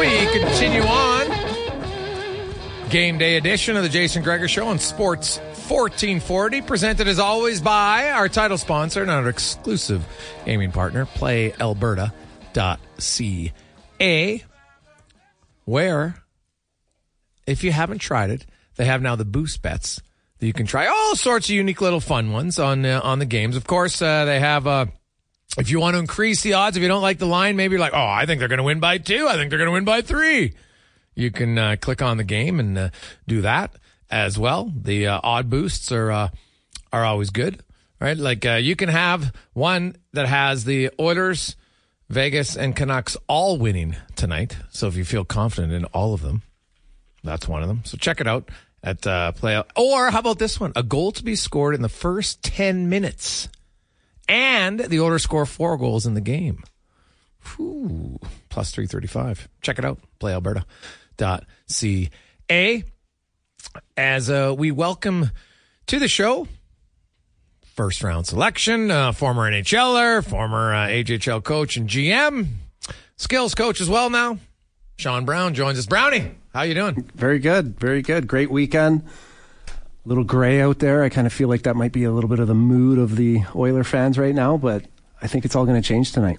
We continue on. Game day edition of the Jason Gregor Show on Sports 1440, presented as always by our title sponsor and our exclusive gaming partner, PlayAlberta.ca, where, if you haven't tried it, they have now the boost bets that you can try all sorts of unique little fun ones on uh, on the games. Of course, uh, they have. Uh, if you want to increase the odds, if you don't like the line, maybe you're like, oh, I think they're going to win by two. I think they're going to win by three. You can uh, click on the game and uh, do that as well. The uh, odd boosts are uh, are always good, right? Like uh, you can have one that has the Oilers, Vegas, and Canucks all winning tonight. So if you feel confident in all of them, that's one of them. So check it out at uh, play. Or how about this one? A goal to be scored in the first ten minutes and the Oilers score four goals in the game. Ooh, plus 335. Check it out. PlayAlberta.ca. As uh, we welcome to the show, first round selection, uh, former NHLer, former uh, AJHL coach and GM, skills coach as well now. Sean Brown joins us. Brownie, how you doing? Very good. Very good. Great weekend a little gray out there. I kind of feel like that might be a little bit of the mood of the Oiler fans right now, but I think it's all going to change tonight.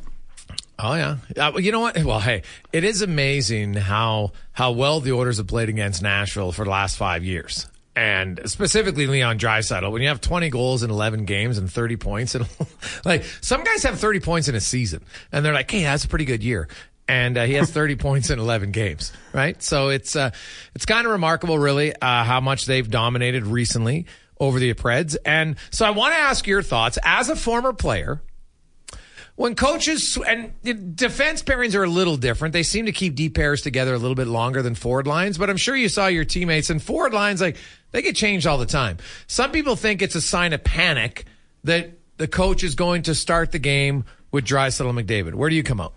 Oh yeah, uh, you know what? Well, hey, it is amazing how how well the Oilers have played against Nashville for the last five years, and specifically Leon Draisaitl. When you have twenty goals in eleven games and thirty points, and like some guys have thirty points in a season, and they're like, "Hey, that's a pretty good year." And uh, he has 30 points in 11 games, right? So it's uh, it's kind of remarkable, really, uh, how much they've dominated recently over the Preds. And so I want to ask your thoughts as a former player. When coaches and defense pairings are a little different, they seem to keep deep pairs together a little bit longer than forward lines. But I'm sure you saw your teammates and forward lines like they get changed all the time. Some people think it's a sign of panic that the coach is going to start the game with Draisaitl and McDavid. Where do you come out?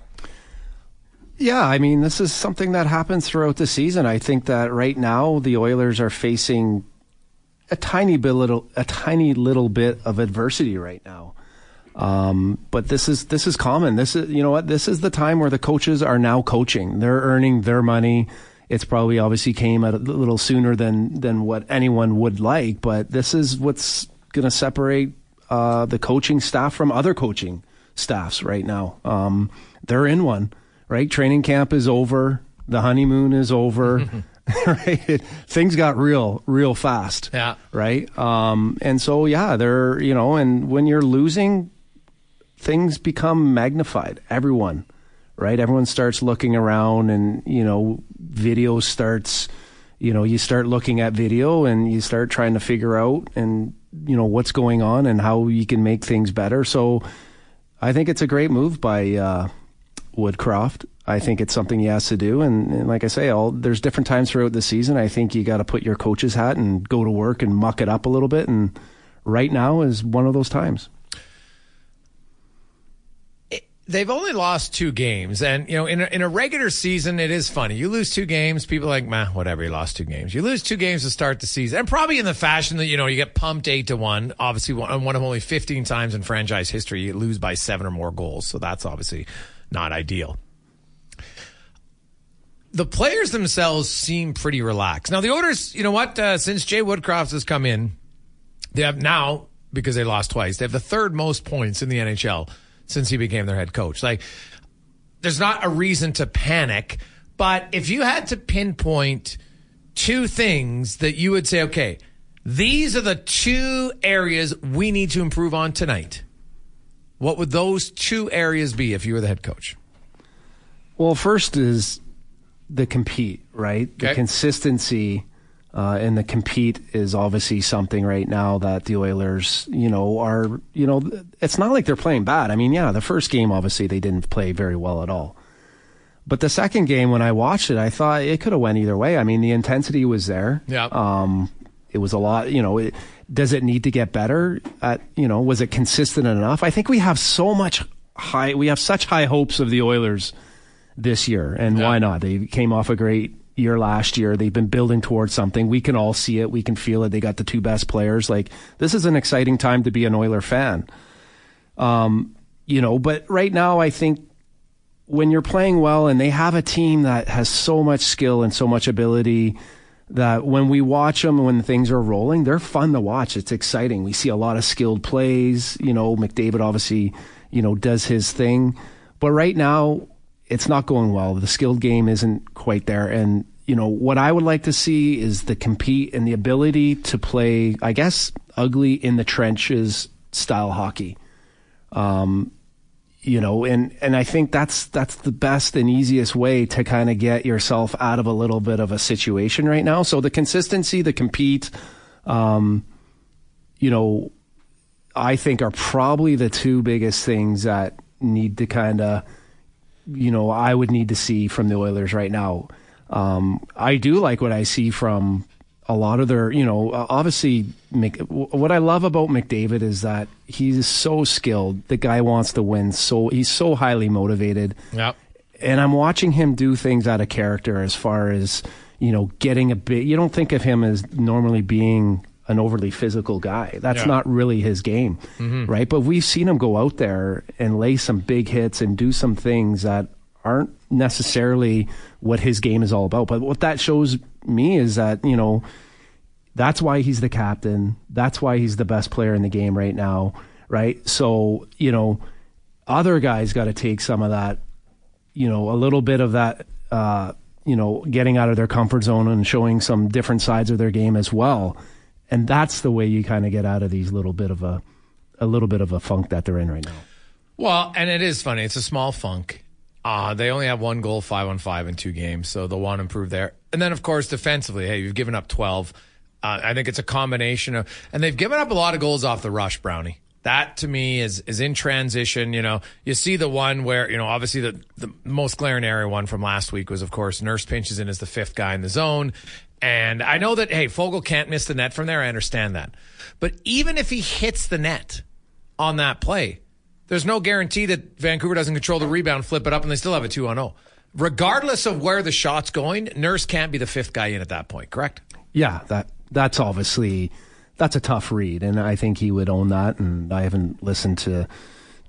Yeah, I mean, this is something that happens throughout the season. I think that right now the Oilers are facing a tiny bit little a tiny little bit of adversity right now. Um, but this is this is common. This is you know what this is the time where the coaches are now coaching. They're earning their money. It's probably obviously came a little sooner than than what anyone would like, but this is what's going to separate uh, the coaching staff from other coaching staffs right now. Um, they're in one right? Training camp is over. The honeymoon is over. right? Things got real, real fast. Yeah. Right. Um, and so, yeah, they're, you know, and when you're losing, things become magnified. Everyone, right? Everyone starts looking around and, you know, video starts, you know, you start looking at video and you start trying to figure out and you know what's going on and how you can make things better. So I think it's a great move by uh, Woodcroft. I think it's something he has to do, and, and like I say, all there's different times throughout the season. I think you got to put your coach's hat and go to work and muck it up a little bit. And right now is one of those times they've only lost two games, and you know, in a, in a regular season, it is funny. You lose two games, people like, "Meh, whatever." You lost two games. You lose two games to start the season, and probably in the fashion that you know you get pumped eight to one. Obviously, one, one of only fifteen times in franchise history you lose by seven or more goals, so that's obviously not ideal. The players themselves seem pretty relaxed. Now, the Oilers, you know what? Uh, since Jay Woodcroft has come in, they have now because they lost twice. They have the third most points in the NHL since he became their head coach. Like, there's not a reason to panic, but if you had to pinpoint two things that you would say, okay, these are the two areas we need to improve on tonight. What would those two areas be if you were the head coach? Well, first is the compete, right? Okay. The consistency uh, and the compete is obviously something right now that the Oilers, you know, are, you know, it's not like they're playing bad. I mean, yeah, the first game, obviously, they didn't play very well at all. But the second game, when I watched it, I thought it could have went either way. I mean, the intensity was there. Yeah. Um, it was a lot, you know, it, does it need to get better? At, you know, was it consistent enough? I think we have so much high, we have such high hopes of the Oilers this year. And yeah. why not? They came off a great year last year. They've been building towards something. We can all see it. We can feel it. They got the two best players. Like this is an exciting time to be an Oiler fan. Um, you know, but right now I think when you're playing well and they have a team that has so much skill and so much ability that when we watch them when things are rolling, they're fun to watch. It's exciting. We see a lot of skilled plays. You know, McDavid obviously, you know, does his thing. But right now, it's not going well. The skilled game isn't quite there. And, you know, what I would like to see is the compete and the ability to play, I guess, ugly in the trenches style hockey. Um, you know, and, and I think that's, that's the best and easiest way to kind of get yourself out of a little bit of a situation right now. So the consistency, the compete, um, you know, I think are probably the two biggest things that need to kind of, you know, I would need to see from the Oilers right now. Um, I do like what I see from a lot of their, you know, obviously, Mc, what I love about McDavid is that he's so skilled. The guy wants to win, so he's so highly motivated. Yep. And I'm watching him do things out of character as far as, you know, getting a bit. You don't think of him as normally being an overly physical guy. That's yeah. not really his game, mm-hmm. right? But we've seen him go out there and lay some big hits and do some things that aren't necessarily what his game is all about. But what that shows me is that, you know, that's why he's the captain. That's why he's the best player in the game right now, right? So, you know, other guys got to take some of that, you know, a little bit of that, uh, you know, getting out of their comfort zone and showing some different sides of their game as well and that's the way you kind of get out of these little bit of a a little bit of a funk that they're in right now. Well, and it is funny. It's a small funk. Uh, they only have one goal, five on five in two games, so they'll want to improve there. And then, of course, defensively, hey, you've given up 12. Uh, I think it's a combination of, and they've given up a lot of goals off the rush, Brownie. That to me is is in transition. You know, you see the one where you know obviously the the most glaring area one from last week was of course Nurse pinches in as the fifth guy in the zone, and I know that, hey, Foegele can't miss the net from there. I understand that. But even if he hits the net on that play, there's no guarantee that Vancouver doesn't control the rebound, flip it up, and they still have a 2 on 0. Regardless of where the shot's going, Nurse can't be the fifth guy in at that point, correct? Yeah, that that's obviously that's a tough read, and I think he would own that. And I haven't listened to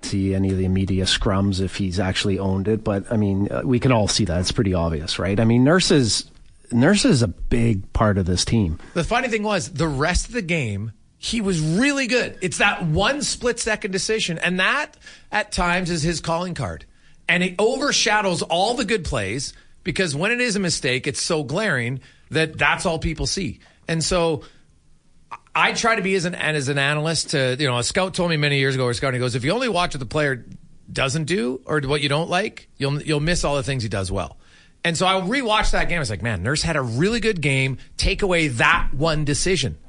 see any of the media scrums if he's actually owned it, but I mean, uh, we can all see that it's pretty obvious, right? I mean, Nurse's Nurse is a big part of this team. The funny thing was, the rest of the game, he was really good. It's that one split second decision, and that at times is his calling card. And it overshadows all the good plays because when it is a mistake, it's so glaring that that's all people see. And so I try to be as an as an analyst to you know a scout told me many years ago, or a scouting goes, if you only watch what the player doesn't do or what you don't like, you'll you'll miss all the things he does well. And so I rewatched that game. I was like, man, Nurse had a really good game. Take away that one decision.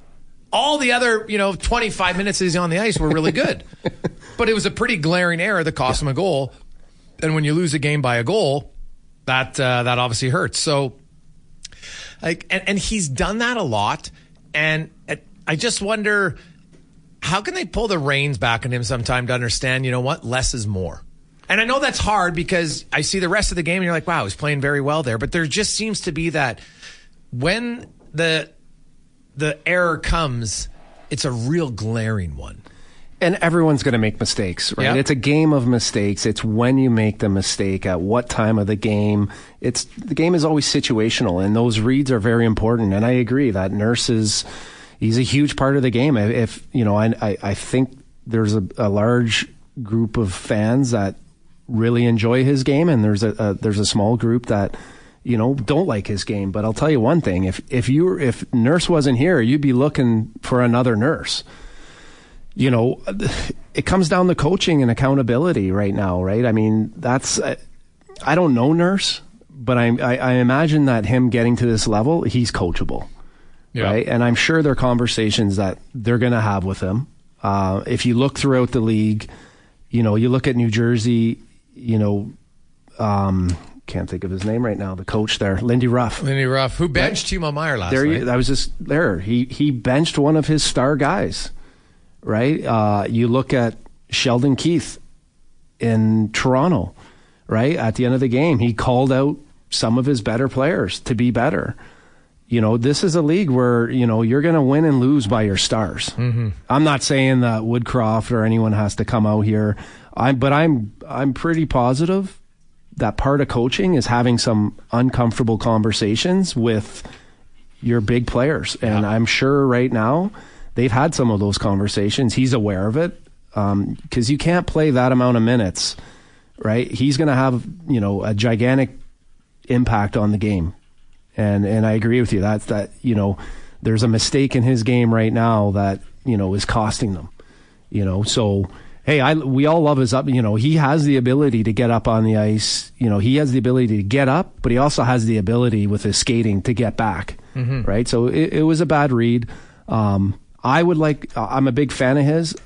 All the other, you know, 25 minutes he's on the ice were really good. but it was a pretty glaring error that cost him a goal. And when you lose a game by a goal, that uh, that obviously hurts. So, like, and, and he's done that a lot. And I just wonder how can they pull the reins back on him sometime to understand, you know what, less is more. And I know that's hard because I see the rest of the game and you're like, wow, he's playing very well there. But there just seems to be that when the the error comes, it's a real glaring one. And everyone's going to make mistakes, right? Yep. It's a game of mistakes. It's when you make the mistake, at what time of the game. It's the game is always situational, and those reads are very important. And I agree that nurses, he's a huge part of the game. If you know, I I, I think there's a, a large group of fans that really enjoy his game, and there's a, a, there's a small group that you know don't like his game. But I'll tell you one thing: if if you if Nurse wasn't here, you'd be looking for another Nurse. You know, it comes down to coaching and accountability right now, right? I mean, that's I don't know Nurse, but I I, I imagine that him getting to this level, he's coachable. Yeah. Right. And I'm sure there are conversations that they're going to have with him. Uh, if you look throughout the league, you know, you look at New Jersey, you know, um, can't think of his name right now. The coach there, Lindy Ruff. Lindy Ruff, who benched right? Timo Meier last there, night. I was just there. He he benched one of his star guys. Right. Uh, you look at Sheldon Keefe in Toronto. Right at the end of the game, he called out some of his better players to be better. You know, this is a league where you know you're going to win and lose by your stars. Mm-hmm. I'm not saying that Woodcroft or anyone has to come out here I'm, but I'm, I'm pretty positive that part of coaching is having some uncomfortable conversations with your big players. And yeah. I'm sure right now they've had some of those conversations. He's aware of it because um, you can't play that amount of minutes, right? He's going to have, you know, a gigantic impact on the game. And, and I agree with you. That's that, you know, there's a mistake in his game right now that, you know, is costing them, you know, so, hey, I we all love his up. You know, he has the ability to get up on the ice. You know, he has the ability to get up, but he also has the ability with his skating to get back. Mm-hmm. Right. So it, it, was a bad read. Um, I would like. Uh, I'm a big fan of his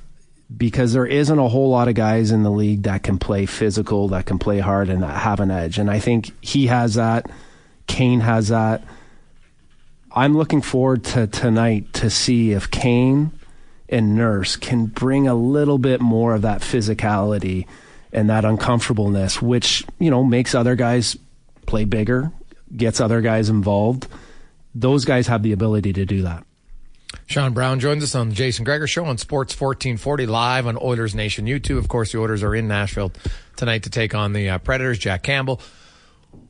because there isn't a whole lot of guys in the league that can play physical, that can play hard, and have an edge. And I think he has that. Kane has that. I'm looking forward to tonight to see if Kane and Nurse can bring a little bit more of that physicality and that uncomfortableness, which, you know, makes other guys play bigger, gets other guys involved. Those guys have the ability to do that. Sean Brown joins us on the Jason Gregor Show on Sports 1440 live on Oilers Nation YouTube. Of course, the Oilers are in Nashville tonight to take on the uh, Predators. Jack Campbell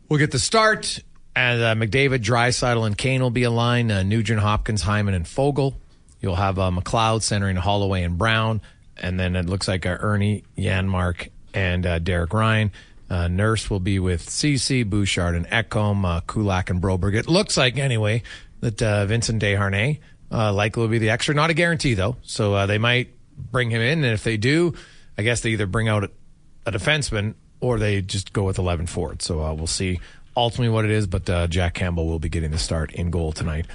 will get the start. And uh, McDavid, Draisaitl, and Kane will be a line. Uh, Nugent, Hopkins, Hyman, and Foegele You'll have uh, McLeod centering Holloway and Brown, and then it looks like uh, Erne, Janmark, and uh, Derek Ryan. Uh, Nurse will be with Ceci, Bouchard, and Ekholm, Kulak, and Broberg. It looks like, anyway, that Vincent Desharnais uh, likely will be the extra. Not a guarantee, though. So uh, they might bring him in, and if they do, I guess they either bring out a, a defenseman or they just go with 11 forward. So uh, we'll see ultimately what it is, but uh, Jack Campbell will be getting the start in goal tonight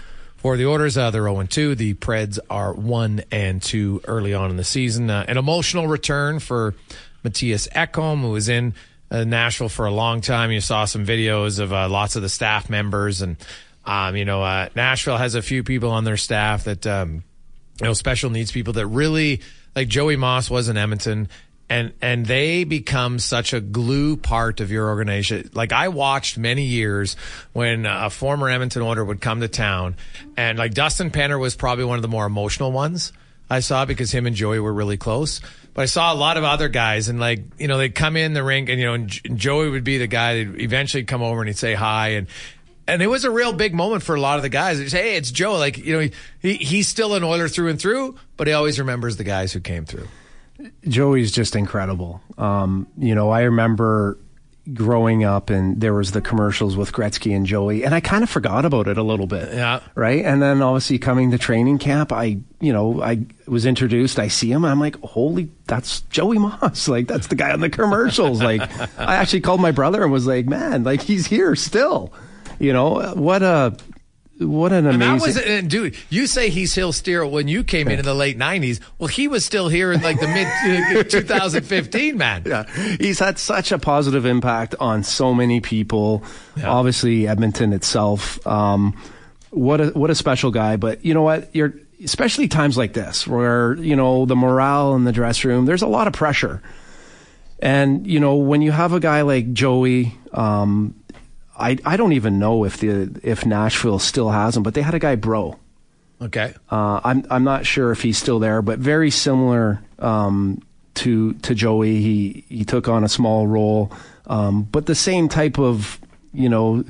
for the Oilers, Uh, they're 0 2. The Preds are 1 and 2 early on in the season. Uh, an emotional return for Mattias Ekholm, who was in uh, Nashville for a long time. You saw some videos of uh, lots of the staff members. And, um, you know, uh, Nashville has a few people on their staff that, um, you know, special needs people that really, like Joey Moss was in Edmonton and and they become such a glue part of your organization. Like I watched many years when a former Edmonton Oiler would come to town, and like Dustin Penner was probably one of the more emotional ones I saw because him and Joey were really close. But I saw a lot of other guys, and like you know, they'd come in the rink, and you know, and Joey would be the guy that eventually come over and he'd say hi, and and it was a real big moment for a lot of the guys. Say, "Hey, it's Joe." Like you know, he, he's still an Oiler through and through, but he always remembers the guys who came through. Joey's just incredible. Um, you know, I remember growing up and there was the commercials with Gretzky and Joey and I kind of forgot about it a little bit. Yeah. Right. And then obviously coming to training camp, I, you know, I was introduced, I see him, I'm like, holy, that's Joey Moss. Like, that's the guy on the commercials. like, I actually called my brother and was like, man, like he's here still. You know, what a, what an And amazing. that was, and dude, you say he's Hill Steer when you came in in the late '90s. Well, he was still here in like the mid 2015, man. Yeah, he's had such a positive impact on so many people. Yeah. Obviously, Edmonton itself. Um, what a what a special guy. But you know what? You're especially times like this where you know the morale in the dressing room. There's a lot of pressure, and you know when you have a guy like Joey. Um, I, I don't even know if the if Nashville still has him, but they had a guy Bro. Okay. Uh, I'm I'm not sure if he's still there, but very similar um, to to Joey. He he took on a small role, um, but the same type of you know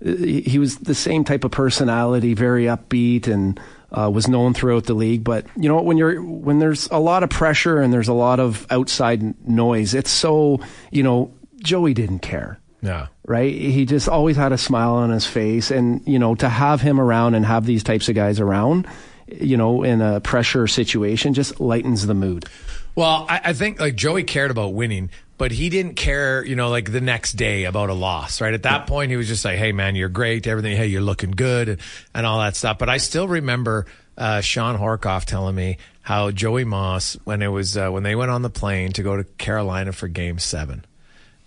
he was the same type of personality, very upbeat and. Uh, was known throughout the league, but you know when you're when there's a lot of pressure and there's a lot of outside noise, it's so you know Joey didn't care Yeah. right? He just always had a smile on his face. And, you know, to have him around and have these types of guys around, you know, in a pressure situation just lightens the mood. Well, I, I think like Joey cared about winning, but he didn't care, you know, like the next day about a loss, right? At that point, he was just like, "Hey, man, you're great. Everything. Hey, you're looking good, and, and all that stuff." But I still remember uh, Shawn Horcoff telling me how Joey Moss, when it was uh, when they went on the plane to go to Carolina for Game Seven,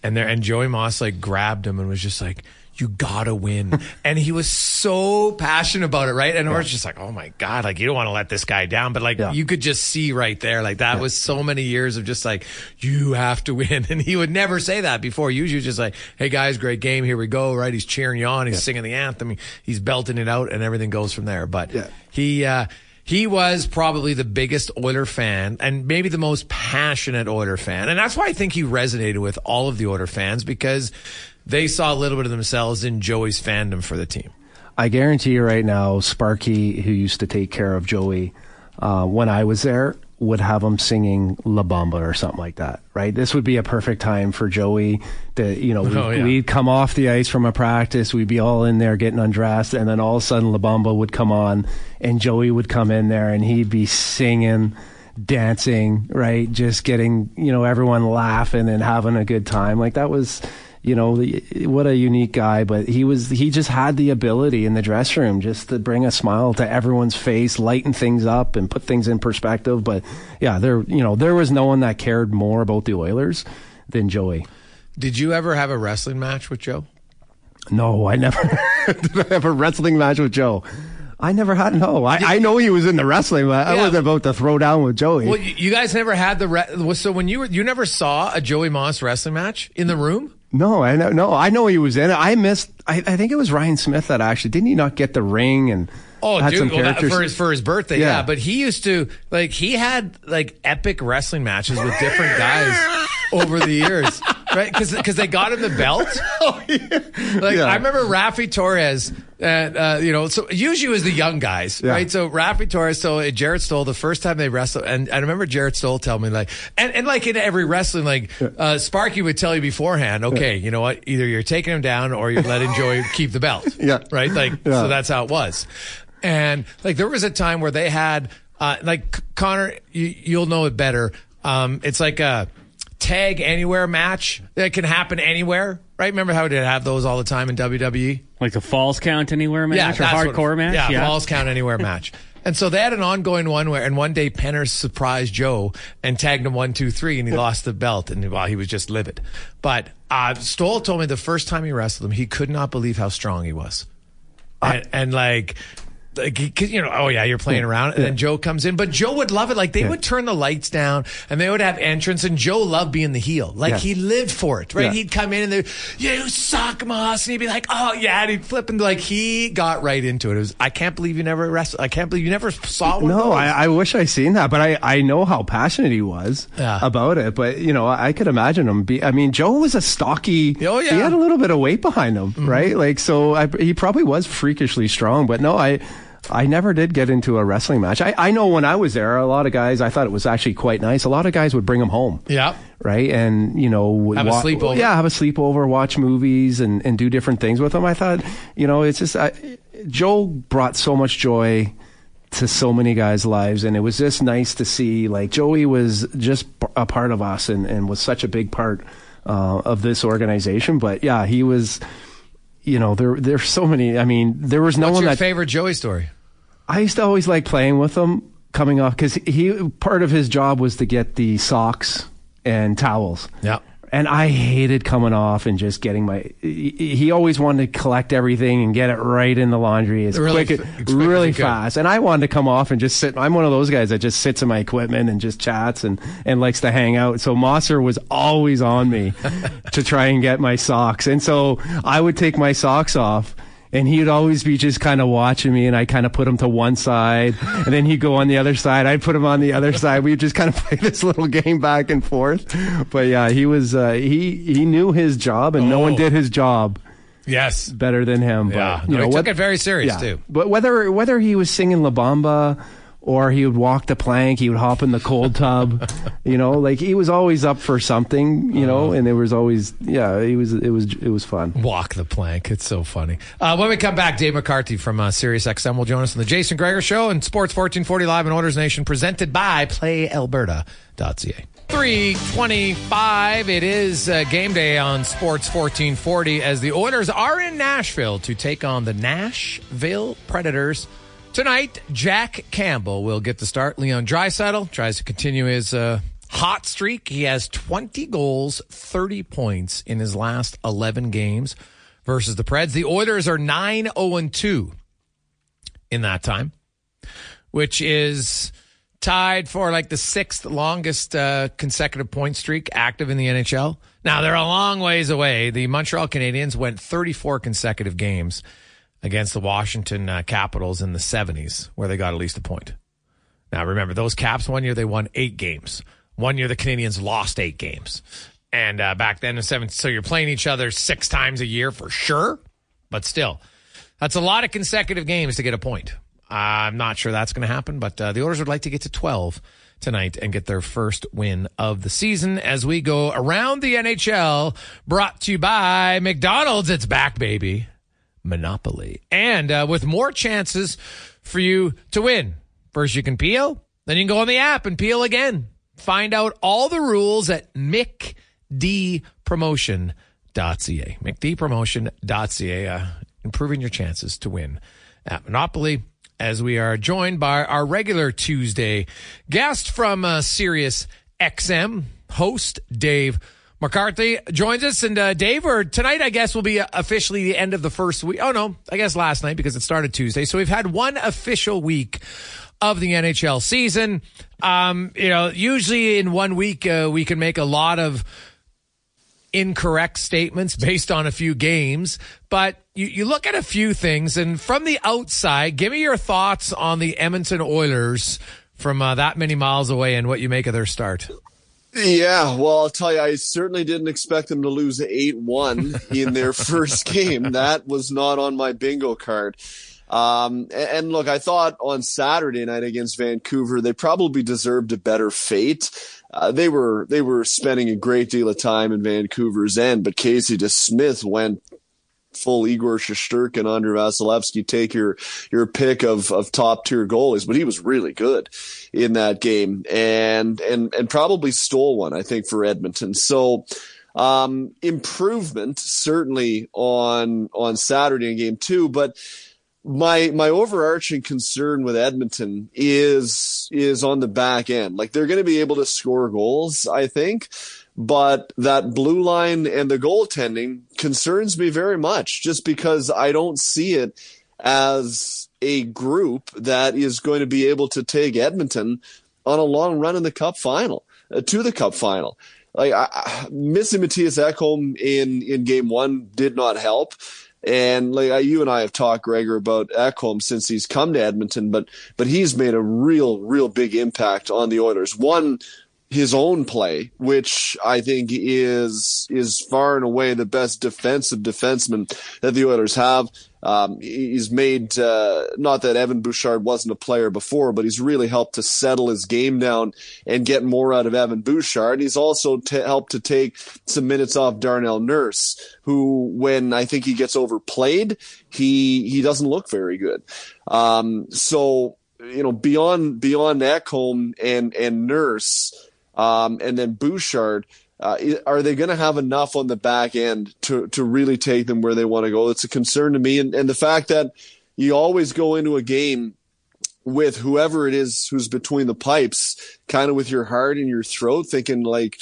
and there and Joey Moss like grabbed him and was just like, "You gotta win," and he was so passionate about it, right? And I was just like, "Oh my god!" Like you don't want to let this guy down, but like Yeah. you could just see right there, like that was so many years of just like you have to win, and he would never say that before. Usually, just like, "Hey guys, great game, here we go," right? He's cheering you on, he's singing the anthem, he's belting it out, and everything goes from there. But Yeah. he. uh he was probably the biggest Oiler fan and maybe the most passionate Oiler fan. And that's why I think he resonated with all of the Oiler fans because they saw a little bit of themselves in Joey's fandom for the team. I guarantee you right now, Sparky, who used to take care of Joey uh, when I was there, would have him singing La Bamba or something like that, right? This would be a perfect time for Joey to, you know, we'd, Oh, yeah. we'd come off the ice from a practice, we'd be all in there getting undressed, and then all of a sudden La Bamba would come on, and Joey would come in there and he'd be singing, dancing, right? Just getting, you know, everyone laughing and having a good time. Like that was, you know, the- what a unique guy, but he was, he just had the ability in the dressing room just to bring a smile to everyone's face, lighten things up and put things in perspective. But yeah, there, you know, there was no one that cared more about the Oilers than Joey. Did you ever have a wrestling match with Joe? No, I never did I have a wrestling match with Joe. I never had, no, I, I know he was in the wrestling, but I wasn't about to throw down with Joey. Well, you you guys never had the re- so when you were you never saw a Joey Moss wrestling match in the room? No, I know. No, I know he was in it. I missed. I, I think it was Ryan Smyth that actually didn't he not get the ring and Oh, had dude, some well, that, for his for his birthday, yeah. Yeah. But he used to like he had like epic wrestling matches with different guys over the years, right? Because they got him the belt. Like Yeah. I remember Raffi Torres, and uh, you know, so usually it was the young guys, Yeah. right? So Raffi Torres, so Jarrett Stoll, the first time they wrestled, and I remember Jarrett Stoll tell me like, and, and like in every wrestling, like uh, Sparky would tell you beforehand, okay, you know what, either you're taking him down or you're letting Joey keep the belt, Yeah. right? Like Yeah. so that's how it was, and like there was a time where they had uh, like Connor, you, you'll know it better. Um, it's like a tag anywhere match that can happen anywhere, right? Remember how they have those all the time in WWE? Like a falls count anywhere match or that's what- hardcore match? Yeah, falls count anywhere match. And so they had an ongoing one where, and one day Penner surprised Joe and tagged him one, two, three, and he lost the belt, and well, he was just livid. But uh, Stoll told me the first time he wrestled him, he could not believe how strong he was, and, and like. Like, you know, oh yeah, you're playing around, and then Joe comes in. But Joe would love it. Like they would turn the lights down, and they would have entrance. And Joe loved being the heel. Like Yeah. he lived for it, right? Yeah. He'd come in and they, you suck, Moss, and he'd be like, oh yeah, and he'd flip and like he got right into it. It was, I can't believe you never wrestled. I can't believe you never saw one. of No. I, I wish I seen that, but I, I know how passionate he was Yeah. about it. But you know, I, could imagine him. Be, I mean, Joe was a stocky. Oh, yeah. he had a little bit of weight behind him, mm-hmm. right? Like, so I, he probably was freakishly strong. But no, I. I never did get into a wrestling match. I, I know when I was there, a lot of guys, I thought it was actually quite nice. A lot of guys would bring them home. Yeah. Right. And, you know, Have a sleepover. Yeah. Have a sleepover, watch movies and, and do different things with them. I thought, you know, it's just, I, Joe brought so much joy to so many guys' lives. And it was just nice to see, like, Joey was just a part of us and, and was such a big part uh, of this organization. But yeah, he was, you know, there there's so many. I mean, there was no What's one your that favorite Joey story? I used to always like playing with him coming off because he part of his job was to get the socks and towels. Yeah. And I hated coming off and just getting my. He always wanted to collect everything and get it right in the laundry as Really quick, f- as quick as really fast. And I wanted to come off and just sit. I'm one of those guys that just sits in my equipment and just chats and and likes to hang out. So Mosser was always on me to try and get my socks. And so I would take my socks off. And he'd always be just kind of watching me, and I kind of put him to one side, and then he'd go on the other side. I'd put him on the other side. We'd just kind of play this little game back and forth. But yeah, he was uh, he he knew his job, and no one did his job Yes. better than him. Yeah. But, No, you know he what? took it very serious, yeah. too. But whether whether he was singing La Bamba or he would walk the plank, he would hop in the cold tub. you know, like he was always up for something. You know, Uh-huh. and it was always yeah, he was it was it was fun. Walk the plank. It's so funny. Uh, when we come back, Dave McCarthy from uh, Sirius XM will join us on the Jason Gregor Show and Sports 1440 Live in Oilers Nation, presented by PlayAlberta.ca. 325. It is uh, game day on Sports 1440 as the Oilers are in Nashville to take on the Nashville Predators. Tonight, Jack Campbell will get the start. Leon Draisaitl tries to continue his uh, hot streak. He has 20 goals, 30 points in his last 11 games versus the Preds. The Oilers are 9 0 2 in that time, which is tied for like the sixth longest uh, consecutive point streak active in the NHL. Now they're a long ways away. The Montreal Canadiens went 34 consecutive games against the Washington uh, Capitals in the 70s, where they got at least a point. Now remember, those Caps one year they won eight games. One year the Canadiens lost eight games, and uh, back then in seven. So you're playing each other six times a year for sure, but still, that's a lot of consecutive games to get a point. I'm not sure that's going to happen, but uh, the Oilers would like to get to 12 tonight and get their first win of the season as we go around the NHL. Brought to you by McDonald's. It's back, baby. Monopoly. And uh, with more chances for you to win. First, you can peel, then you can go on the app and peel again. Find out all the rules at McDpromotion.ca. McDpromotion.ca. Uh, improving your chances to win at Monopoly as we are joined by our regular Tuesday guest from uh, Sirius XM, host Dave McCarthy joins us. And uh, Dave, or tonight, I guess, will be officially the end of the first week. Oh, no, I guess last night because it started Tuesday. So we've had one official week of the NHL season. Um, you know, usually in one week, uh, we can make a lot of incorrect statements based on a few games, but you, you look at a few things, and from the outside, give me your thoughts on the Edmonton Oilers from uh, that many miles away and what you make of their start. Yeah, well, I'll tell you, I certainly didn't expect them to lose 8 1 in their first game. That was not on my bingo card. Um, and, look, I thought on Saturday night against Vancouver, they probably deserved a better fate. Uh, they were they were spending a great deal of time in Vancouver's end, but Casey DeSmith went full Igor Shesterkin and Andrei Vasilevskiy. Take your your pick of of top tier goalies, but he was really good in that game and and and probably stole one, I think, for Edmonton. So um, improvement certainly on on Saturday in game two, but my my overarching concern with Edmonton is is on the back end. Like they're going to be able to score goals, I think, but that blue line and the goaltending concerns me very much just because I don't see it as a group that is going to be able to take Edmonton on a long run in the cup final uh, to the cup final. Like I, I, missing Mattias Ekholm in in game 1 did not help. And like I- you and I have talked, Gregor, about Ekholm since he's come to Edmonton, but but he's made a real, real big impact on the Oilers. One his own play, which I think is is far and away the best defensive defenseman that the Oilers have. Um, he's made uh, not that Evan Bouchard wasn't a player before, but he's really helped to settle his game down and get more out of Evan Bouchard. He's also t- helped to take some minutes off Darnell Nurse, who, when I think he gets overplayed, he he doesn't look very good. Um, so you know, beyond beyond Ekholm and and Nurse um, and then Bouchard. Uh, are they going to have enough on the back end to, to really take them where they want to go? It's a concern to me. And, and the fact that you always go into a game with whoever it is who's between the pipes, kind of with your heart in your throat, thinking like,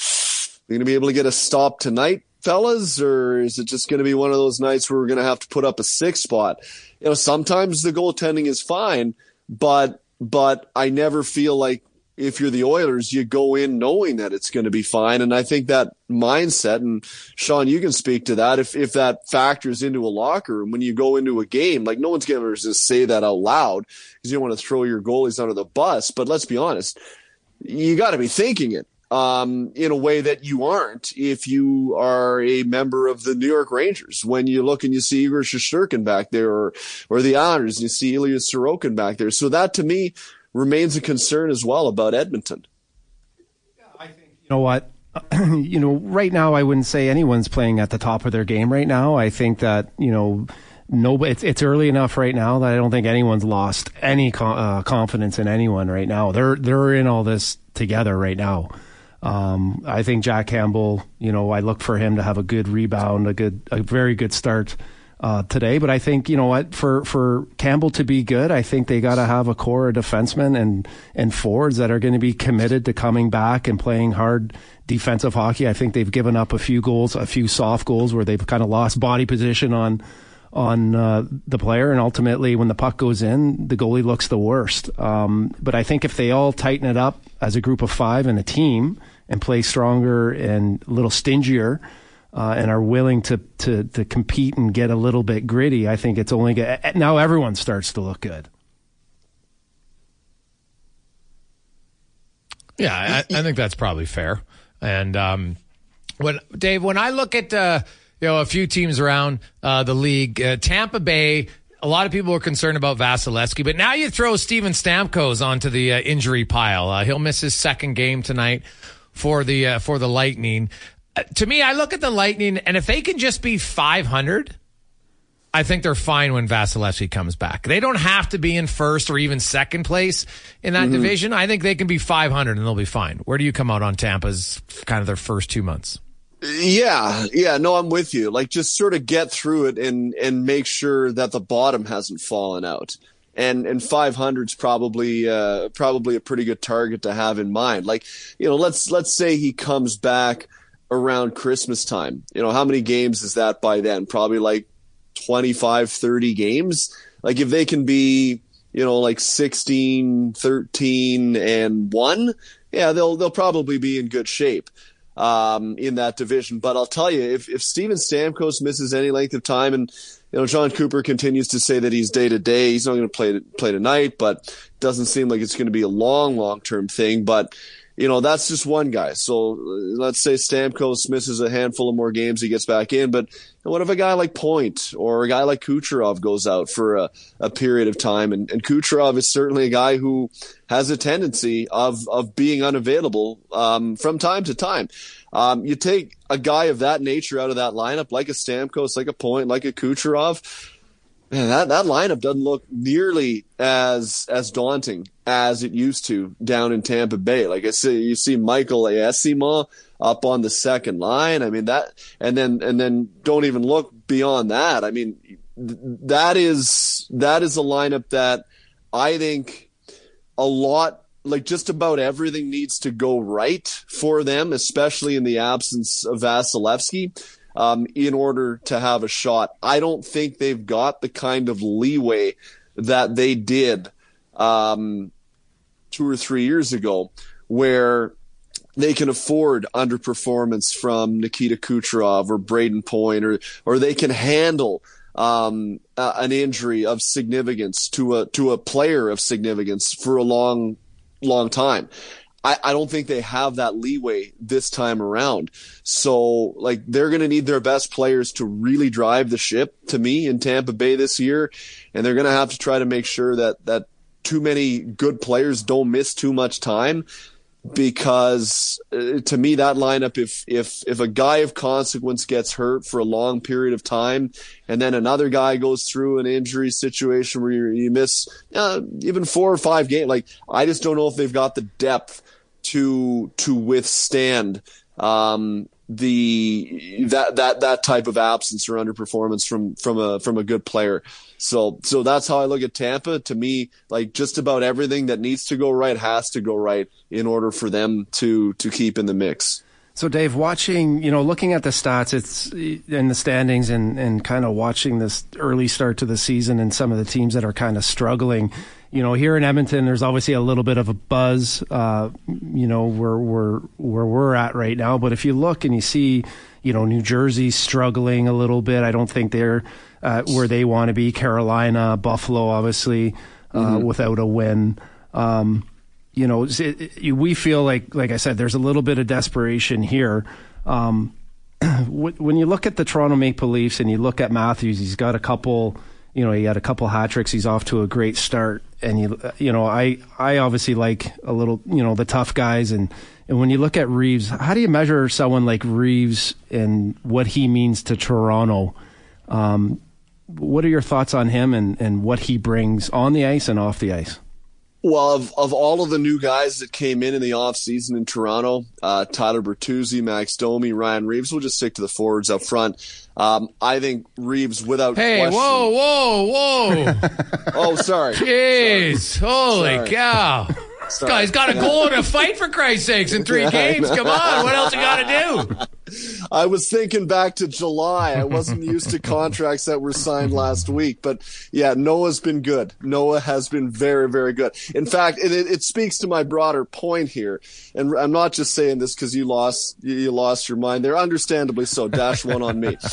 you're going to be able to get a stop tonight, fellas? Or is it just going to be one of those nights where we're going to have to put up a six spot? You know, sometimes the goaltending is fine, but, but I never feel like if you're the Oilers, you go in knowing that it's going to be fine. And I think that mindset, and Sean, you can speak to that. If, if that factors into a locker room when you go into a game, like no one's going to just say that out loud because you don't want to throw your goalies under the bus. But let's be honest, you got to be thinking it. Um, in a way that you aren't if you are a member of the New York Rangers. When you look and you see Igor Shesterkin back there or, or the Islanders and you see Ilya Sorokin back there. So that to me remains a concern as well about Edmonton. You know what. you know, right now I wouldn't say anyone's playing at the top of their game right now. I think that you know, no, it's it's early enough right now that I don't think anyone's lost any uh, confidence in anyone right now. They're they're in all this together right now. Um, I think Jack Campbell, you know, I look for him to have a good rebound, a good, a very good start uh, today. But I think you know what for for Campbell to be good, I think they got to have a core of defensemen and and forwards that are going to be committed to coming back and playing hard defensive hockey. I think they've given up a few goals, a few soft goals where they've kind of lost body position on on uh, the player, and ultimately when the puck goes in, the goalie looks the worst. Um, but I think if they all tighten it up as a group of five and a team and play stronger and a little stingier uh, and are willing to, to to compete and get a little bit gritty, I think it's only. Now everyone starts to look good. Yeah, I, I think that's probably fair. And um, when Dave, when I look at uh, you know a few teams around uh, the league, uh, Tampa Bay. A lot of people are concerned about Vasilevskiy, but now you throw Steven Stamkos onto the uh, injury pile. Uh, he'll miss his second game tonight for the uh, for the Lightning to me, I look at the Lightning, and if they can just be 500, I think they're fine when Vasilevskiy comes back. They don't have to be in first or even second place in that mm-hmm. division. I think they can be 500 and they'll be fine. Where do you come out on Tampa's kind of their first two months? Yeah, yeah, no, I'm with you. Like, just sort of get through it and and make sure that the bottom hasn't fallen out. And and 500 is probably uh, probably a pretty good target to have in mind. Like, you know, let's let's say he comes back around Christmas time. You know, how many games is that by then? Probably like 25, 30 games. Like if they can be, you know, like 16, 13 and 1, yeah, they'll they'll probably be in good shape um, in that division. But I'll tell you, if if Steven Stamkos misses any length of time, and you know Jon Cooper continues to say that he's day to day, he's not going to play play tonight, but doesn't seem like it's going to be a long long term thing. But you know, that's just one guy. So uh, let's say Stamkos misses a handful of more games, he gets back in. But what if a guy like Point or a guy like Kucherov goes out for a, a period of time? And, and Kucherov is certainly a guy who has a tendency of, of being unavailable um, from time to time. Um, you take a guy of that nature out of that lineup, like a Stamkos, like a Point, like a Kucherov man, that, that lineup doesn't look nearly as as daunting as it used to down in Tampa Bay. Like I say, you see Michael Eyssimont up on the second line. I mean that, and then and then don't even look beyond that. I mean that is that is a lineup that I think a lot like just about everything needs to go right for them, especially in the absence of Vasilevskiy um, in order to have a shot. I don't think they've got the kind of leeway that they did um, two or three years ago, where they can afford underperformance from Nikita Kucherov or Brayden Point, or or they can handle um, an injury of significance to a to a player of significance for a long long time. I, I don't think they have that leeway this time around. So like they're going to need their best players to really drive the ship to me in Tampa Bay this year. And they're going to have to try to make sure that, that too many good players don't miss too much time because uh, to me that lineup if if if a guy of consequence gets hurt for a long period of time and then another guy goes through an injury situation where you, you miss uh, even four or five games like I just don't know if they've got the depth to to withstand um, the that that that type of absence or underperformance from from a from a good player. So so that's how I look at Tampa. To me, like just about everything that needs to go right has to go right in order for them to to keep in the mix. So, Dave, watching, you know, looking at the stats, it's in the standings and, and kind of watching this early start to the season and some of the teams that are kind of struggling. You know, here in Edmonton, there's obviously a little bit of a buzz, uh, you know, where we're, where we're at right now. But if you look and you see, you know, New Jersey struggling a little bit, I don't think they're uh, where they want to be. Carolina, Buffalo, obviously, uh, mm-hmm. without a win. Um, you know, we feel like, like I said, there's a little bit of desperation here. Um, when you look at the Toronto Maple Leafs and you look at Matthews, he's got a couple, you know, he had a couple hat tricks. He's off to a great start, and you, you know, I, I obviously like a little, you know, the tough guys, and and when you look at Reaves, how do you measure someone like Reaves and what he means to Toronto? Um, what are your thoughts on him and and what he brings on the ice and off the ice? Well, of, of all of the new guys that came in in the offseason in Toronto, uh, Tyler Bertuzzi, Max Domi, Ryan Reaves, we'll just stick to the forwards up front. Um, I think Reaves, without hey, question. whoa, whoa, whoa. oh, sorry. Jeez. Sorry. Holy sorry. cow. This guy's got a goal and a fight for Christ's sakes in three games. Come on, what else you got to do? I was thinking back to July. I wasn't used to contracts that were signed last week, but yeah, Noah's been good. Noah has been very, very good. In fact, it, it, it speaks to my broader point here, and I'm not just saying this because you lost you lost your mind there. Understandably so. Dash one on me.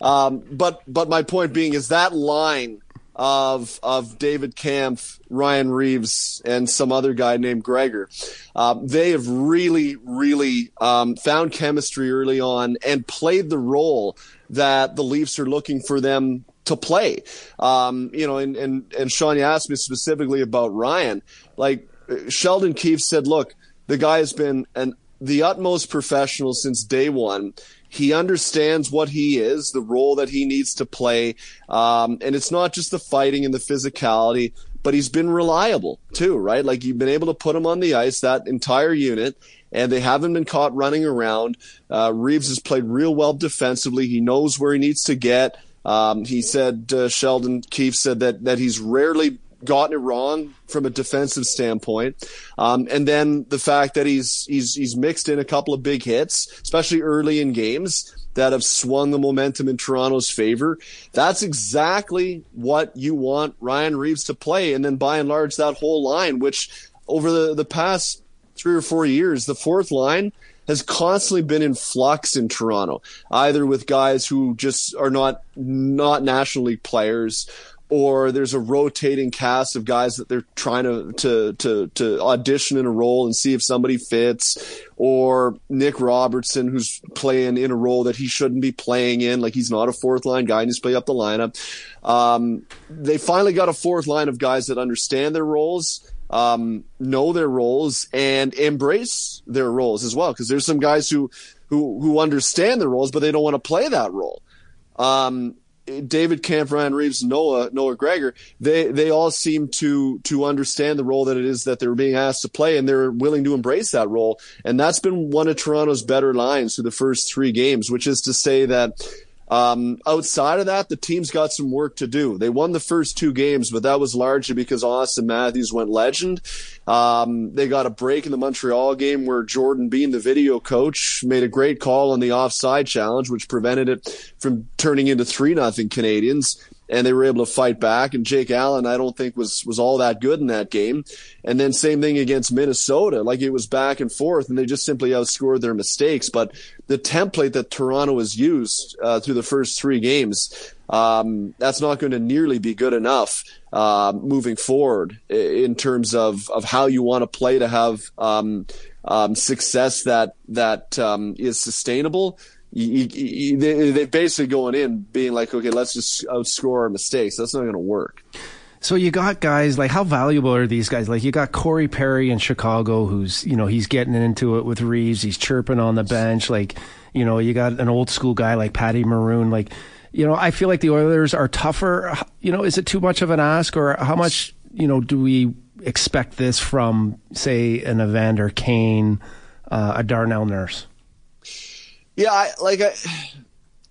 Um, but but my point being is that line of of David Kämpf, Ryan Reaves, and some other guy named Gregor. Uh, they have really, really um, found chemistry early on and played the role that the Leafs are looking for them to play. Um, you know, and and and Sean, you asked me specifically about Ryan. Like Sheldon Keefe said, look, the guy has been an the utmost professional since day one. He understands what he is, the role that he needs to play. Um, and it's not just the fighting and the physicality, but he's been reliable too, right? Like you've been able to put him on the ice, that entire unit, and they haven't been caught running around. Uh, Reaves has played real well defensively. He knows where he needs to get. Um, he said, uh, Sheldon Keefe said that, that he's rarely gotten it wrong from a defensive standpoint. Um, and then the fact that he's, he's, he's mixed in a couple of big hits, especially early in games that have swung the momentum in Toronto's favor. That's exactly what you want Ryan Reaves to play. And then by and large, that whole line, which over the, the past three or four years, the fourth line has constantly been in flux in Toronto, either with guys who just are not, not National League players or there's a rotating cast of guys that they're trying to, to, to, to audition in a role and see if somebody fits, or Nick Robertson, who's playing in a role that he shouldn't be playing in. Like he's not a fourth line guy, and he's play up the lineup. Um, they finally got a fourth line of guys that understand their roles. Um, know their roles and embrace their roles as well. Cause there's some guys who, who, who understand their roles, but they don't want to play that role. Um, David Kämpf, Ryan Reaves, Noah, Noah Gregor, they, they all seem to, to understand the role that it is that they're being asked to play and they're willing to embrace that role. And that's been one of Toronto's better lines through the first three games, which is to say that um, outside of that, the team's got some work to do. They won the first two games, but that was largely because Auston Matthews went legend. Um, they got a break in the Montreal game where Jordan Bean, the video coach, made a great call on the offside challenge, which prevented it from turning into three nothing Canadiens and they were able to fight back. And Jake Allen, I don't think was was all that good in that game. And then same thing against Minnesota, like it was back and forth, and they just simply outscored their mistakes. But the template that Toronto has used uh, through the first three games um, that's not going to nearly be good enough uh, moving forward in terms of, of how you want to play to have um, um, success that that um, is sustainable. You, you, they, they're basically going in being like, okay, let's just outscore our mistakes. That's not going to work. So you got guys like how valuable are these guys? Like you got Corey Perry in Chicago, who's you know he's getting into it with Reaves. He's chirping on the bench. Like you know you got an old school guy like Patty Maroon. Like you know I feel like the Oilers are tougher. You know is it too much of an ask, or how much you know do we expect this from say an Evander Kane, uh, a Darnell Nurse? Yeah, I, like I,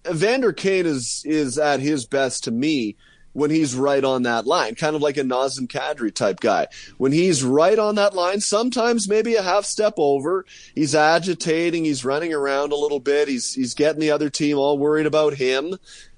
Evander Kane is is at his best to me when he's right on that line, kind of like a Nazem Kadri type guy. When he's right on that line, sometimes maybe a half step over, he's agitating, he's running around a little bit, he's he's getting the other team all worried about him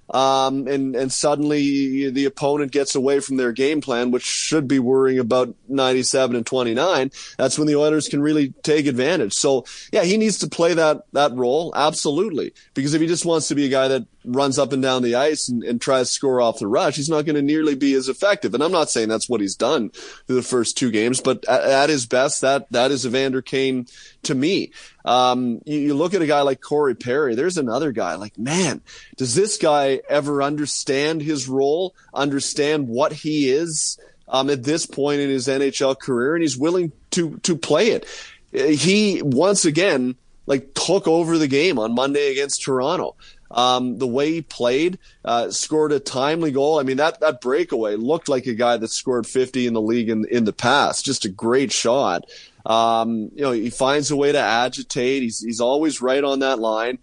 um, and and suddenly the opponent gets away from their game plan, which should be worrying about 97 and 29. That's when the Oilers can really take advantage. So yeah, he needs to play that that role absolutely because if he just wants to be a guy that runs up and down the ice and, and tries to score off the rush, he's not going to nearly be as effective. And I'm not saying that's what he's done through the first two games, but at, at his best, that that is Evander Kane to me. Um, you, you, look at a guy like Corey Perry. There's another guy. Like, man, does this guy ever understand his role? Understand what he is um, at this point in his NHL career, and he's willing to to play it. He once again like took over the game on Monday against Toronto. Um, the way he played, uh, scored a timely goal. I mean, that, that breakaway looked like a guy that scored 50 in the league in, in the past. Just a great shot. Um, you know, he finds a way to agitate. He's, he's always right on that line.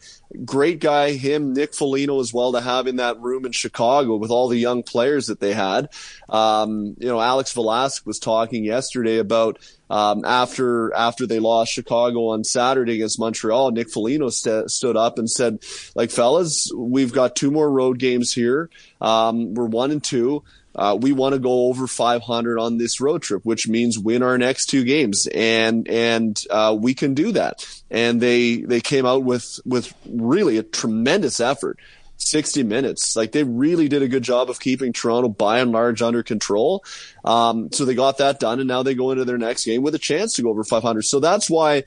Great guy, him, Nick Foligno as well to have in that room in Chicago with all the young players that they had. Um, you know, Alex Velasquez was talking yesterday about, um, after, after they lost Chicago on Saturday against Montreal, Nick Foligno st- stood up and said, like, fellas, we've got two more road games here. Um, we're one and two uh, we want to go over 500 on this road trip, which means win our next two games, and and uh, we can do that. And they they came out with with really a tremendous effort. 60 minutes. Like they really did a good job of keeping Toronto by and large under control. Um, so they got that done and now they go into their next game with a chance to go over 500. So that's why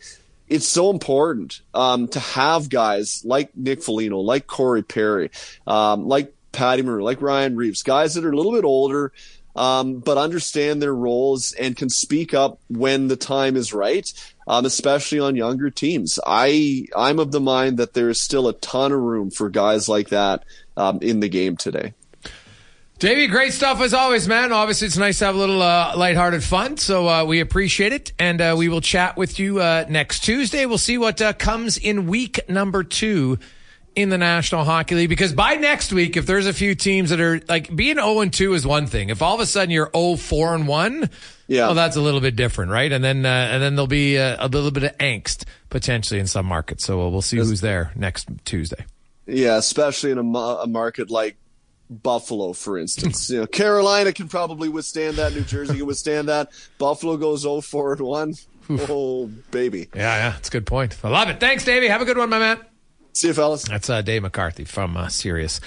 it's so important, um, to have guys like Nick Foligno, like Corey Perry, um, like Patty Maroon, like Ryan Reaves, guys that are a little bit older, um, but understand their roles and can speak up when the time is right, um, especially on younger teams. I I'm of the mind that there is still a ton of room for guys like that um, in the game today. Davey, great stuff as always, man. Obviously, it's nice to have a little uh, lighthearted fun, so uh, we appreciate it, and uh, we will chat with you uh, next Tuesday. We'll see what uh, comes in week number two in the National Hockey League because by next week, if there's a few teams that are like being 0 and 2 is one thing. If all of a sudden you're 0 4 and 1, yeah, well, that's a little bit different, right? And then, uh, and then there'll be a, a, little bit of angst potentially in some markets. So we'll see who's there next Tuesday. Yeah, especially in a, a market like Buffalo, for instance. you know, Carolina can probably withstand that. New Jersey can withstand that. Buffalo goes 0 4 and 1. Oh, baby. Yeah, yeah, It's a good point. I love it. Thanks, Davey. Have a good one, my man. See you, fellas. That's uh, Dave McCarthy from uh, Sirius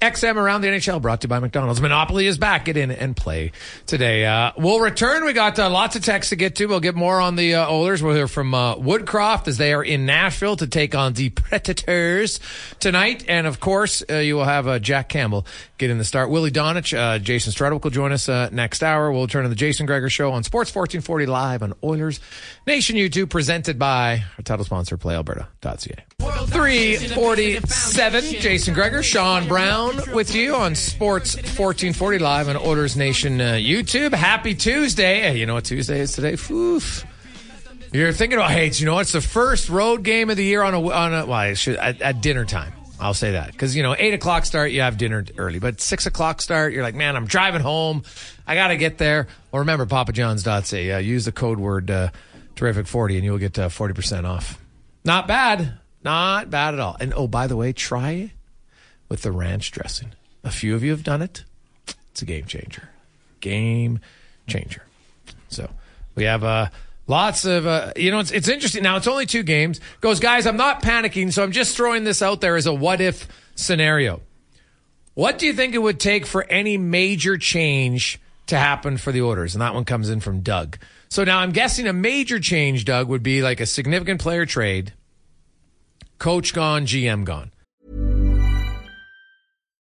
XM around the NHL, brought to you by McDonald's. Monopoly is back. Get in and play today. Uh, we'll return. We got uh, lots of texts to get to. We'll get more on the uh, Oilers. We'll hear from uh, Woodcroft as they are in Nashville to take on the Predators tonight. And of course, uh, you will have uh, Jack Campbell get in the start. Willie Donich, uh, Jason Strudwick will join us next hour. We'll turn to the Jason Gregor Show on Sports 1440 live on Oilers Nation YouTube, presented by our title sponsor, PlayAlberta.ca. 347, Jason Gregor, Sean Brown with you on Sports 1440 live on Oilers Nation uh, YouTube. Happy Tuesday. Hey, you know what Tuesday is today? Oof. You're thinking about, hey, you know, it's the first road game of the year on a, on a, well, should, at, at dinner time. I'll say that because you know eight o'clock start you have dinner early, but six o'clock start you're like, man, I'm driving home, I got to get there. Well, remember PapaJohns.ca. Uh, use the code word uh, terrific forty and you'll get uh, forty percent off. Not bad, not bad at all. And oh, by the way, try with the ranch dressing. A few of you have done it. It's a game changer, game changer. So we have uh, Lots of, uh, you know, it's, it's interesting. Now, it's only two games. Goes, guys, I'm not panicking, so I'm just throwing this out there as a what if scenario. What do you think it would take for any major change to happen for the Oilers? And that one comes in from Doug. So now I'm guessing a major change, Doug, would be like a significant player trade, coach gone, GM gone.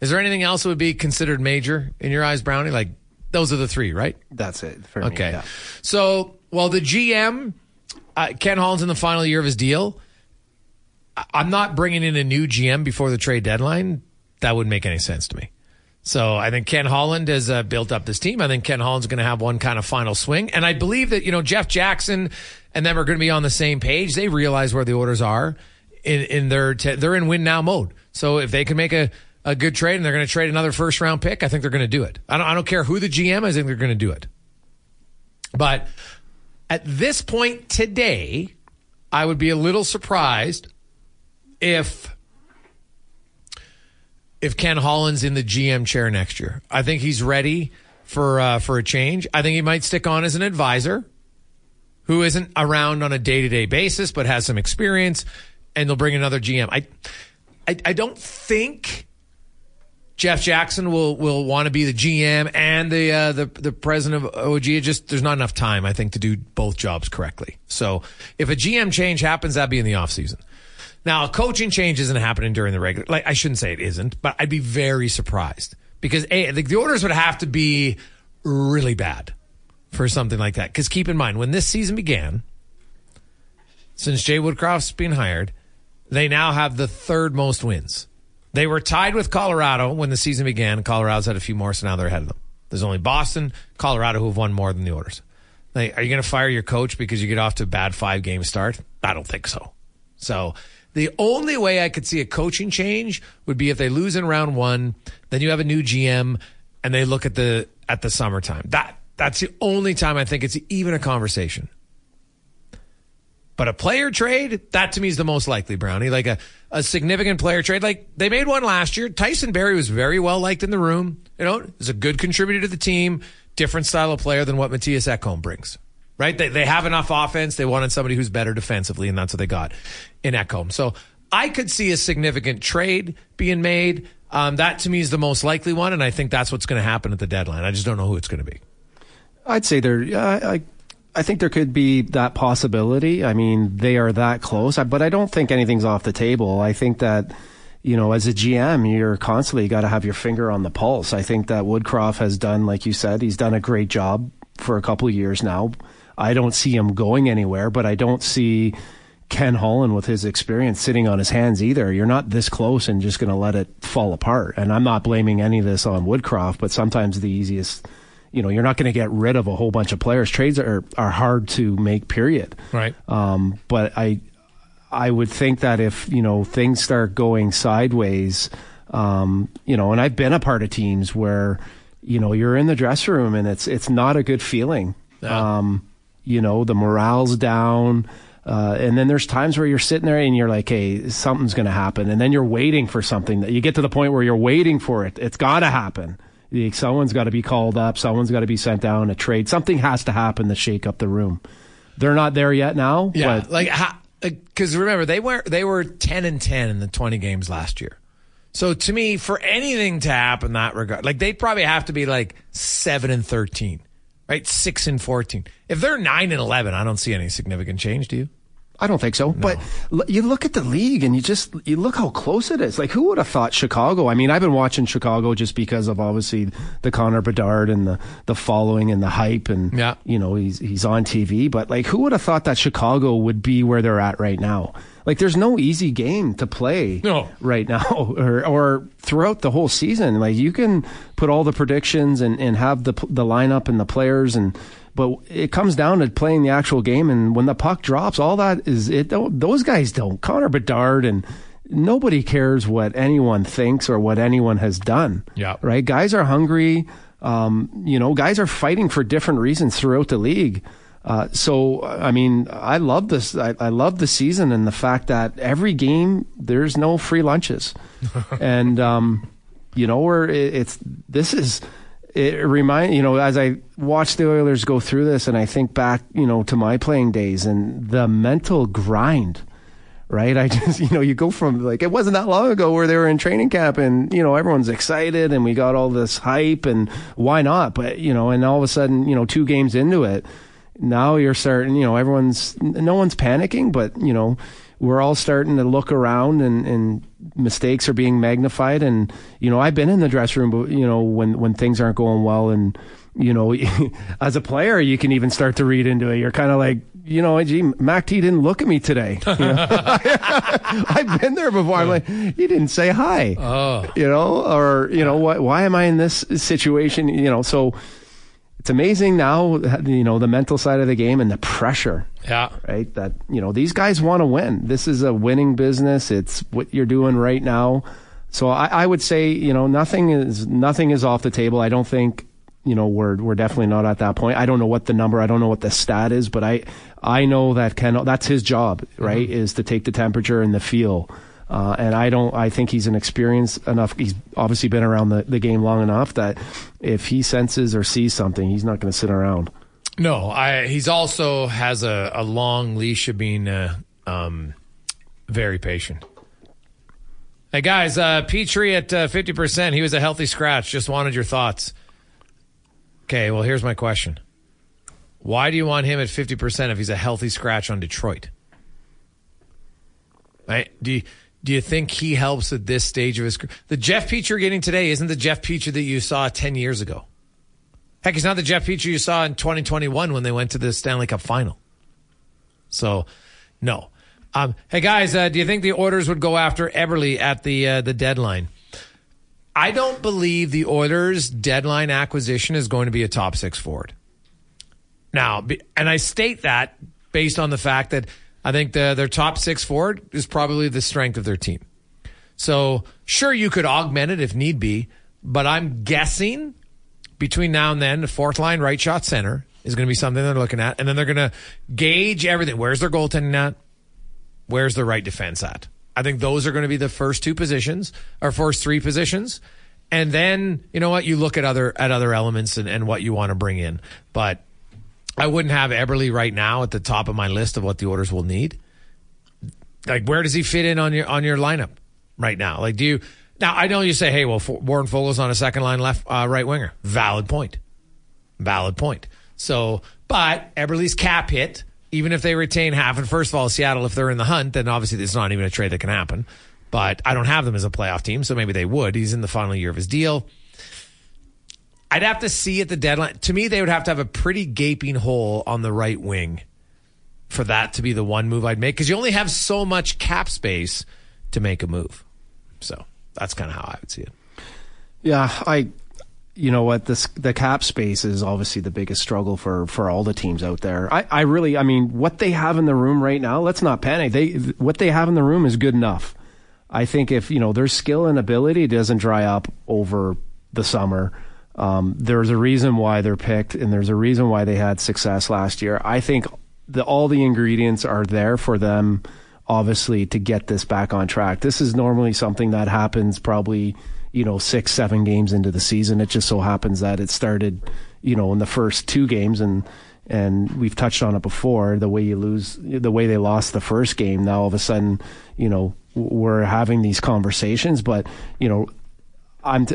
Is there anything else that would be considered major in your eyes, Brownie? Like those are the three, right? That's it for me. Okay. yeah. So, well, the GM, uh, Ken Holland's in the final year of his deal. I- I'm not bringing in a new GM before the trade deadline. That wouldn't make any sense to me. So I think Ken Holland has uh, built up this team. I think Ken Holland's going to have one kind of final swing. And I believe that, you know, Jeff Jackson and them are going to be on the same page. They realize where the Oilers are in, in their, te- they're in win now mode. So if they can make a, a good trade and they're going to trade another first round pick, I think they're going to do it. I don't, I don't care who the GM is. I think they're going to do it. But at this point today, I would be a little surprised if if Ken Holland's in the GM chair next year. I think he's ready for uh, for a change. I think he might stick on as an advisor who isn't around on a day to day basis but has some experience, and they'll bring another GM. I I, I don't think. Jeff Jackson will will want to be the GM and the uh, the the president of OG. It just there's not enough time, I think, to do both jobs correctly. So if a GM change happens, that'd be in the offseason. Now, a coaching change isn't happening during the regular. Like I shouldn't say it isn't, but I'd be very surprised because a the, the Oilers would have to be really bad for something like that. Because keep in mind, when this season began, since Jay Woodcroft's been hired, they now have the third most wins. They were tied with Colorado when the season began. Colorado's had a few more, so now they're ahead of them. There's only Boston, Colorado who have won more than the Oilers. Like, are you going to fire your coach because you get off to a bad five game start? I don't think so. So the only way I could see a coaching change would be if they lose in round one, then you have a new GM and they look at the at the summertime. That that's the only time I think it's even a conversation. But a player trade, that to me is the most likely, Brownie. Like a, a significant player trade. Like they made one last year. Tyson Barrie was very well liked in the room. You know, is a good contributor to the team, different style of player than what Mattias Ekholm brings. Right? They, they have enough offense. They wanted somebody who's better defensively, and that's what they got in Ekholm. So I could see a significant trade being made. Um, that to me is the most likely one, and I think that's what's going to happen at the deadline. I just don't know who it's going to be. I'd say there. I, I I think there could be that possibility. I mean, they are that close, but I don't think anything's off the table. I think that you know, as a GM, you're constantly got to have your finger on the pulse. I think that Woodcroft has done, like you said, he's done a great job for a couple of years now. I don't see him going anywhere, but I don't see Ken Holland with his experience sitting on his hands either. You're not this close and just going to let it fall apart. And I'm not blaming any of this on Woodcroft, but sometimes the easiest, you know, you're not going to get rid of a whole bunch of players. Trades are are hard to make. Period. Right. Um, but I I would think that if you know things start going sideways, um, you know, and I've been a part of teams where you know you're in the dressing room and it's it's not a good feeling. Yeah. Um, you know, the morale's down. Uh, and then there's times where you're sitting there and you're like, hey, something's going to happen. And then you're waiting for something that you get to the point where you're waiting for it. It's got to happen. Someone's got to be called up. Someone's got to be sent down a trade. Something has to happen to shake up the room. They're not there yet now. Yeah, but like because remember they were they were ten and ten in the twenty games last year. So to me, for anything to happen in that regard, like they'd probably have to be like seven and thirteen, right? Six and fourteen. If they're nine and eleven, I don't see any significant change. Do you? I don't think so. No. But l- you look at the league and you just you look how close it is. Like who would have thought Chicago? I mean, I've been watching Chicago just because of obviously the Connor Bedard and the the following and the hype and yeah. you know he's he's on TV. But like who would have thought that Chicago would be where they're at right now? Like there's no easy game to play no. right now or or throughout the whole season. Like you can put all the predictions and and have the the lineup and the players and but it comes down to playing the actual game, and when the puck drops, all that is it. Those guys don't. Connor Bedard and nobody cares what anyone thinks or what anyone has done. Yeah, right. Guys are hungry. Um, you know, guys are fighting for different reasons throughout the league. Uh, so, I mean, I love this. I, I, love the season and the fact that every game there's no free lunches, and um, you know, where it, it's this is it remind you know as I watch the Oilers go through this, and I think back you know to my playing days and the mental grind. Right, I just you know you go from like it wasn't that long ago where they were in training camp and you know everyone's excited and we got all this hype and why not? But you know, and all of a sudden you know two games into it, now you're starting you know everyone's no one's panicking, but you know we're all starting to look around and, and mistakes are being magnified. And, you know, I've been in the dressing room, but, you know, when, when things aren't going well and, you know, as a player, you can even start to read into it. You're kind of like, you know, gee, Mac T didn't look at me today. You know? I've been there before. I'm like, he didn't say hi. Oh. You know, or, you know, why, why am I in this situation? You know, so, it's amazing now, you know, the mental side of the game and the pressure. Yeah. Right. That, you know, these guys want to win. This is a winning business. It's what you're doing right now. So I, I would say, you know, nothing is, nothing is off the table. I don't think, you know, we're, we're definitely not at that point. I don't know what the number, I don't know what the stat is, but I, I know that Ken, that's his job, right? Mm-hmm. Is to take the temperature and the feel uh, and I don't. I think he's an experienced enough. He's obviously been around the, the game long enough that if he senses or sees something, he's not going to sit around. No, I. He's also has a, a long leash of being uh, um, very patient. Hey guys, uh, Petry at uh, fifty percent. He was a healthy scratch. Just wanted your thoughts. Okay, well here's my question: Why do you want him at fifty percent if he's a healthy scratch on Detroit? Right? Do you, do you think he helps at this stage of his career? The Jeff Petry you're getting today isn't the Jeff Petry that you saw 10 years ago. Heck, it's not the Jeff Petry you saw in 2021 when they went to the Stanley Cup final. So, no. Um, hey guys, uh, do you think the Oilers would go after Eberle at the uh, the deadline? I don't believe the Oilers deadline acquisition is going to be a top six forward. Now, and I state that based on the fact that I think the, their top six forward is probably the strength of their team. So sure, you could augment it if need be, but I'm guessing between now and then, the fourth line right shot center is going to be something they're looking at, and then they're going to gauge everything. Where's their goaltending at? Where's the right defense at? I think those are going to be the first two positions or first three positions. And then, you know what, you look at other at other elements and, and what you want to bring in. But I wouldn't have Eberle right now at the top of my list of what the Oilers will need. Like, where does he fit in on your on your lineup right now? Like, do you now? I know you say, "Hey, well, Warren Foegele's on a second line left uh, right winger." Valid point. Valid point. So, but Eberle's cap hit. Even if they retain half, and first of all, Seattle, if they're in the hunt, then obviously it's not even a trade that can happen. But I don't have them as a playoff team, so maybe they would. He's in the final year of his deal. I'd have to see at the deadline. To me, they would have to have a pretty gaping hole on the right wing for that to be the one move I'd make because you only have so much cap space to make a move. So that's kind of how I would see it. Yeah, I. You know what? This the cap space is obviously the biggest struggle for for all the teams out there. I, I really, I mean, what they have in the room right now. Let's not panic. They what they have in the room is good enough. I think if you know their skill and ability doesn't dry up over the summer um, there's a reason why they're picked, and there's a reason why they had success last year. I think the all the ingredients are there for them obviously to get this back on track. This is normally something that happens probably, you know, 6 7 games into the season. It just so happens that it started, you know, in the first two games and and we've touched on it before the way you lose the way they lost the first game now all of a sudden you know we're having these conversations but you know i'm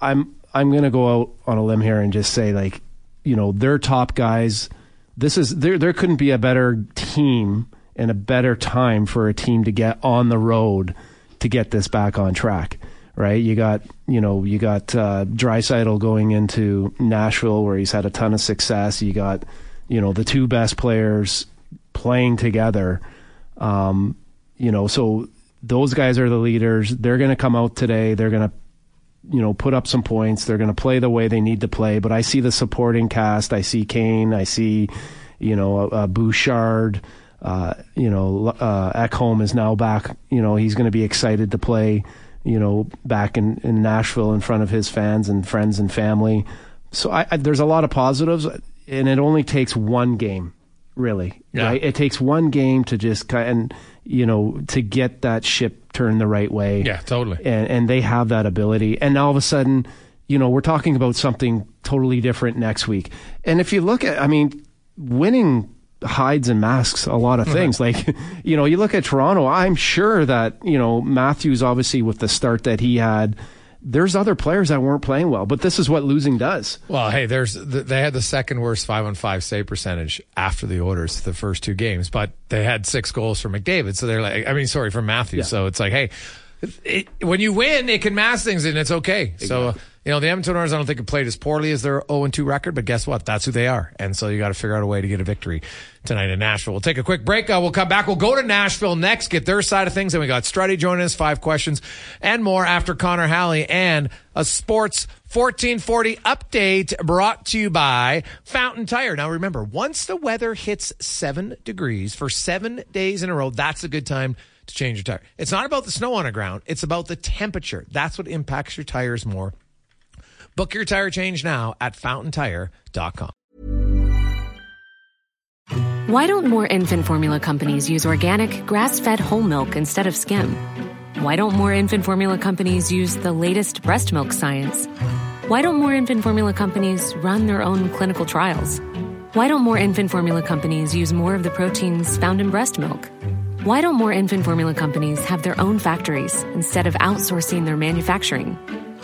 i'm i'm going to go out on a limb here and just say like you know their top guys this is there there couldn't be a better team and a better time for a team to get on the road to get this back on track right? You got you know you got uh, Draisaitl going into Nashville where he's had a ton of success. You got you know the two best players playing together. Um, you know, so those guys are the leaders. They're going to come out today. They're going to you know put up some points. They're going to play the way they need to play. But I see the supporting cast. I see Kane. I see you know uh, Bouchard. Uh, you know, uh, Ekholm is now back. You know, he's going to be excited to play you know, back in, in Nashville in front of his fans and friends and family. So I, I, there's a lot of positives, and it only takes one game, really. Yeah. Right? It takes one game to just kind and you know to get that ship turned the right way. Yeah, totally. And and they have that ability, and all of a sudden, you know, we're talking about something totally different next week. And if you look at, I mean, winning hides and masks a lot of things. Like, you know, you look at Toronto, I'm sure that, you know, Matthews, obviously, with the start that he had, there's other players that weren't playing well, but this is what losing does. Well, hey, there's they had the second worst five on five save percentage after the Oilers the first two games, but they had six goals from McDavid. So they're like, I mean, sorry, from Matthews. Yeah. So it's like, hey, it, when you win, it can mask things and it's okay. Exactly. So you know, the Edmonton Oilers, I don't think have played as poorly as their 0 2 record, but guess what? That's who they are. And so you got to figure out a way to get a victory tonight in Nashville. We'll take a quick break. Uh, we'll come back. We'll go to Nashville next, get their side of things. And we got Strutty joining us, five questions and more after Connor Halley and a sports 1440 update brought to you by Fountain Tire. Now remember, once the weather hits seven degrees for seven days in a row, that's a good time to change your tire. It's not about the snow on the ground. It's about the temperature. That's what impacts your tires more. Book your tire change now at fountaintire.com. Why don't more infant formula companies use organic, grass fed whole milk instead of skim? Why don't more infant formula companies use the latest breast milk science? Why don't more infant formula companies run their own clinical trials? Why don't more infant formula companies use more of the proteins found in breast milk? Why don't more infant formula companies have their own factories instead of outsourcing their manufacturing?